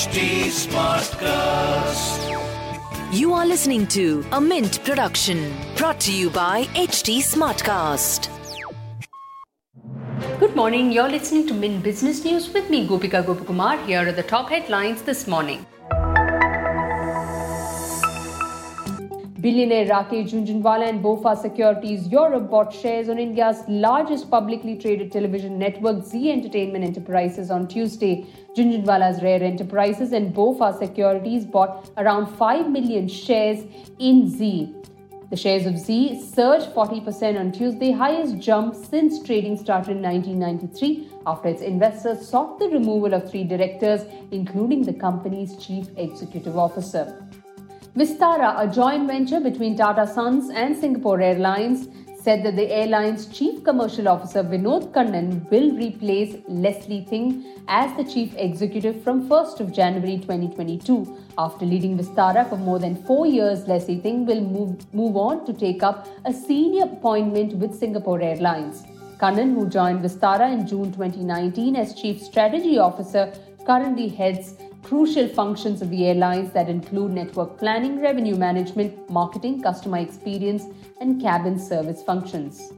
HT Smartcast. You are listening to a Mint production brought to you by HT Smartcast. Good morning. You're listening to Mint Business News with me, Gopika Gopakumar. Here are the top headlines this morning. Billionaire Rakesh Jhunjhunwala and Bofa Securities Europe bought shares on India's largest publicly traded television network Zee Entertainment Enterprises on Tuesday. Jhunjhunwala's Rare Enterprises and Bofa Securities bought around 5 million shares in Zee. The shares of Zee surged 40% on Tuesday, highest jump since trading started in 1993 after its investors sought the removal of three directors, including the company's chief executive officer. Vistara, a joint venture between Tata Sons and Singapore Airlines, said that the airline's chief commercial officer Vinod Kannan will replace Leslie Thng as the chief executive from 1st of January 2022. After leading Vistara for more than 4 years, Leslie Thng will move, move on to take up a senior appointment with Singapore Airlines. Kannan, who joined Vistara in June 2019 as chief strategy officer, currently heads crucial functions of the airlines that include network planning, revenue management, marketing, customer experience, and cabin service functions.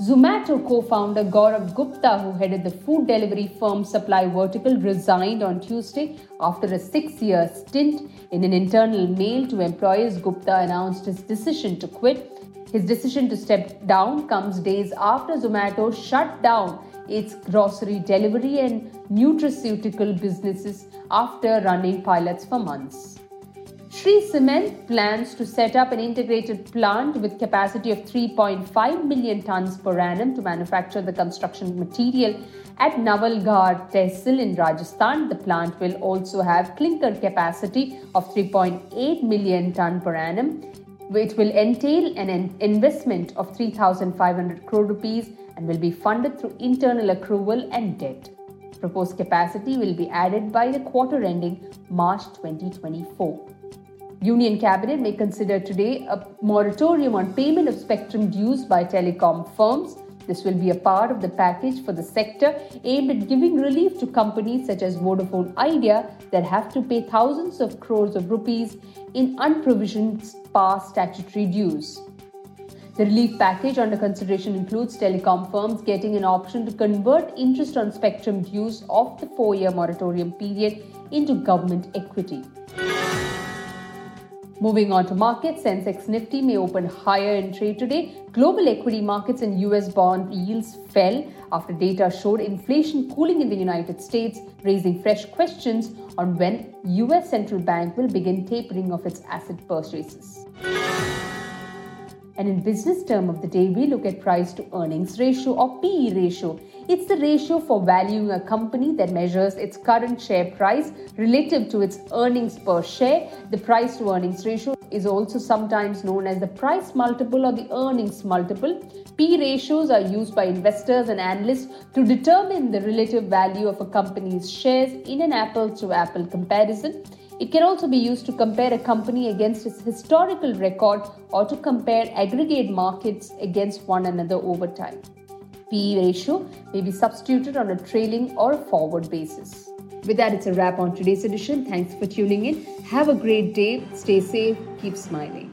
Zomato co founder Gaurav Gupta, who headed the food delivery firm supply vertical, resigned on Tuesday after a six year stint. In an internal mail to employees, Gupta announced his decision to quit. His decision to step down comes days after Zomato shut down its grocery delivery and nutraceutical businesses after running pilots for months. Shree Cement plans to set up an integrated plant with capacity of 3.5 million tons per annum to manufacture the construction material at Nawalgarh Tehsil in Rajasthan. The plant will also have clinker capacity of 3.8 million ton per annum. It will entail an investment of 3,500 crore rupees and will be funded through internal accrual and debt. Proposed capacity will be added by the quarter ending March 2024. Union Cabinet may consider today a moratorium on payment of spectrum dues by telecom firms. This will be a part of the package for the sector aimed at giving relief to companies such as Vodafone Idea that have to pay thousands of crores of rupees in unprovisioned past statutory dues. The relief package under consideration includes telecom firms getting an option to convert interest on spectrum dues of the four year moratorium period into government equity. Moving on to markets, Sensex Nifty may open higher in trade today. Global equity markets and US bond yields fell after data showed inflation cooling in the United States, raising fresh questions on when US central bank will begin tapering of its asset purchases. And in business term of the day, we look at price to earnings ratio or PE ratio. It's the ratio for valuing a company that measures its current share price relative to its earnings per share. The price to earnings ratio is also sometimes known as the price multiple or the earnings multiple. P ratios are used by investors and analysts to determine the relative value of a company's shares in an apple to apple comparison. It can also be used to compare a company against its historical record or to compare aggregate markets against one another over time. PE ratio may be substituted on a trailing or a forward basis. With that, it's a wrap on today's edition. Thanks for tuning in. Have a great day. Stay safe. Keep smiling.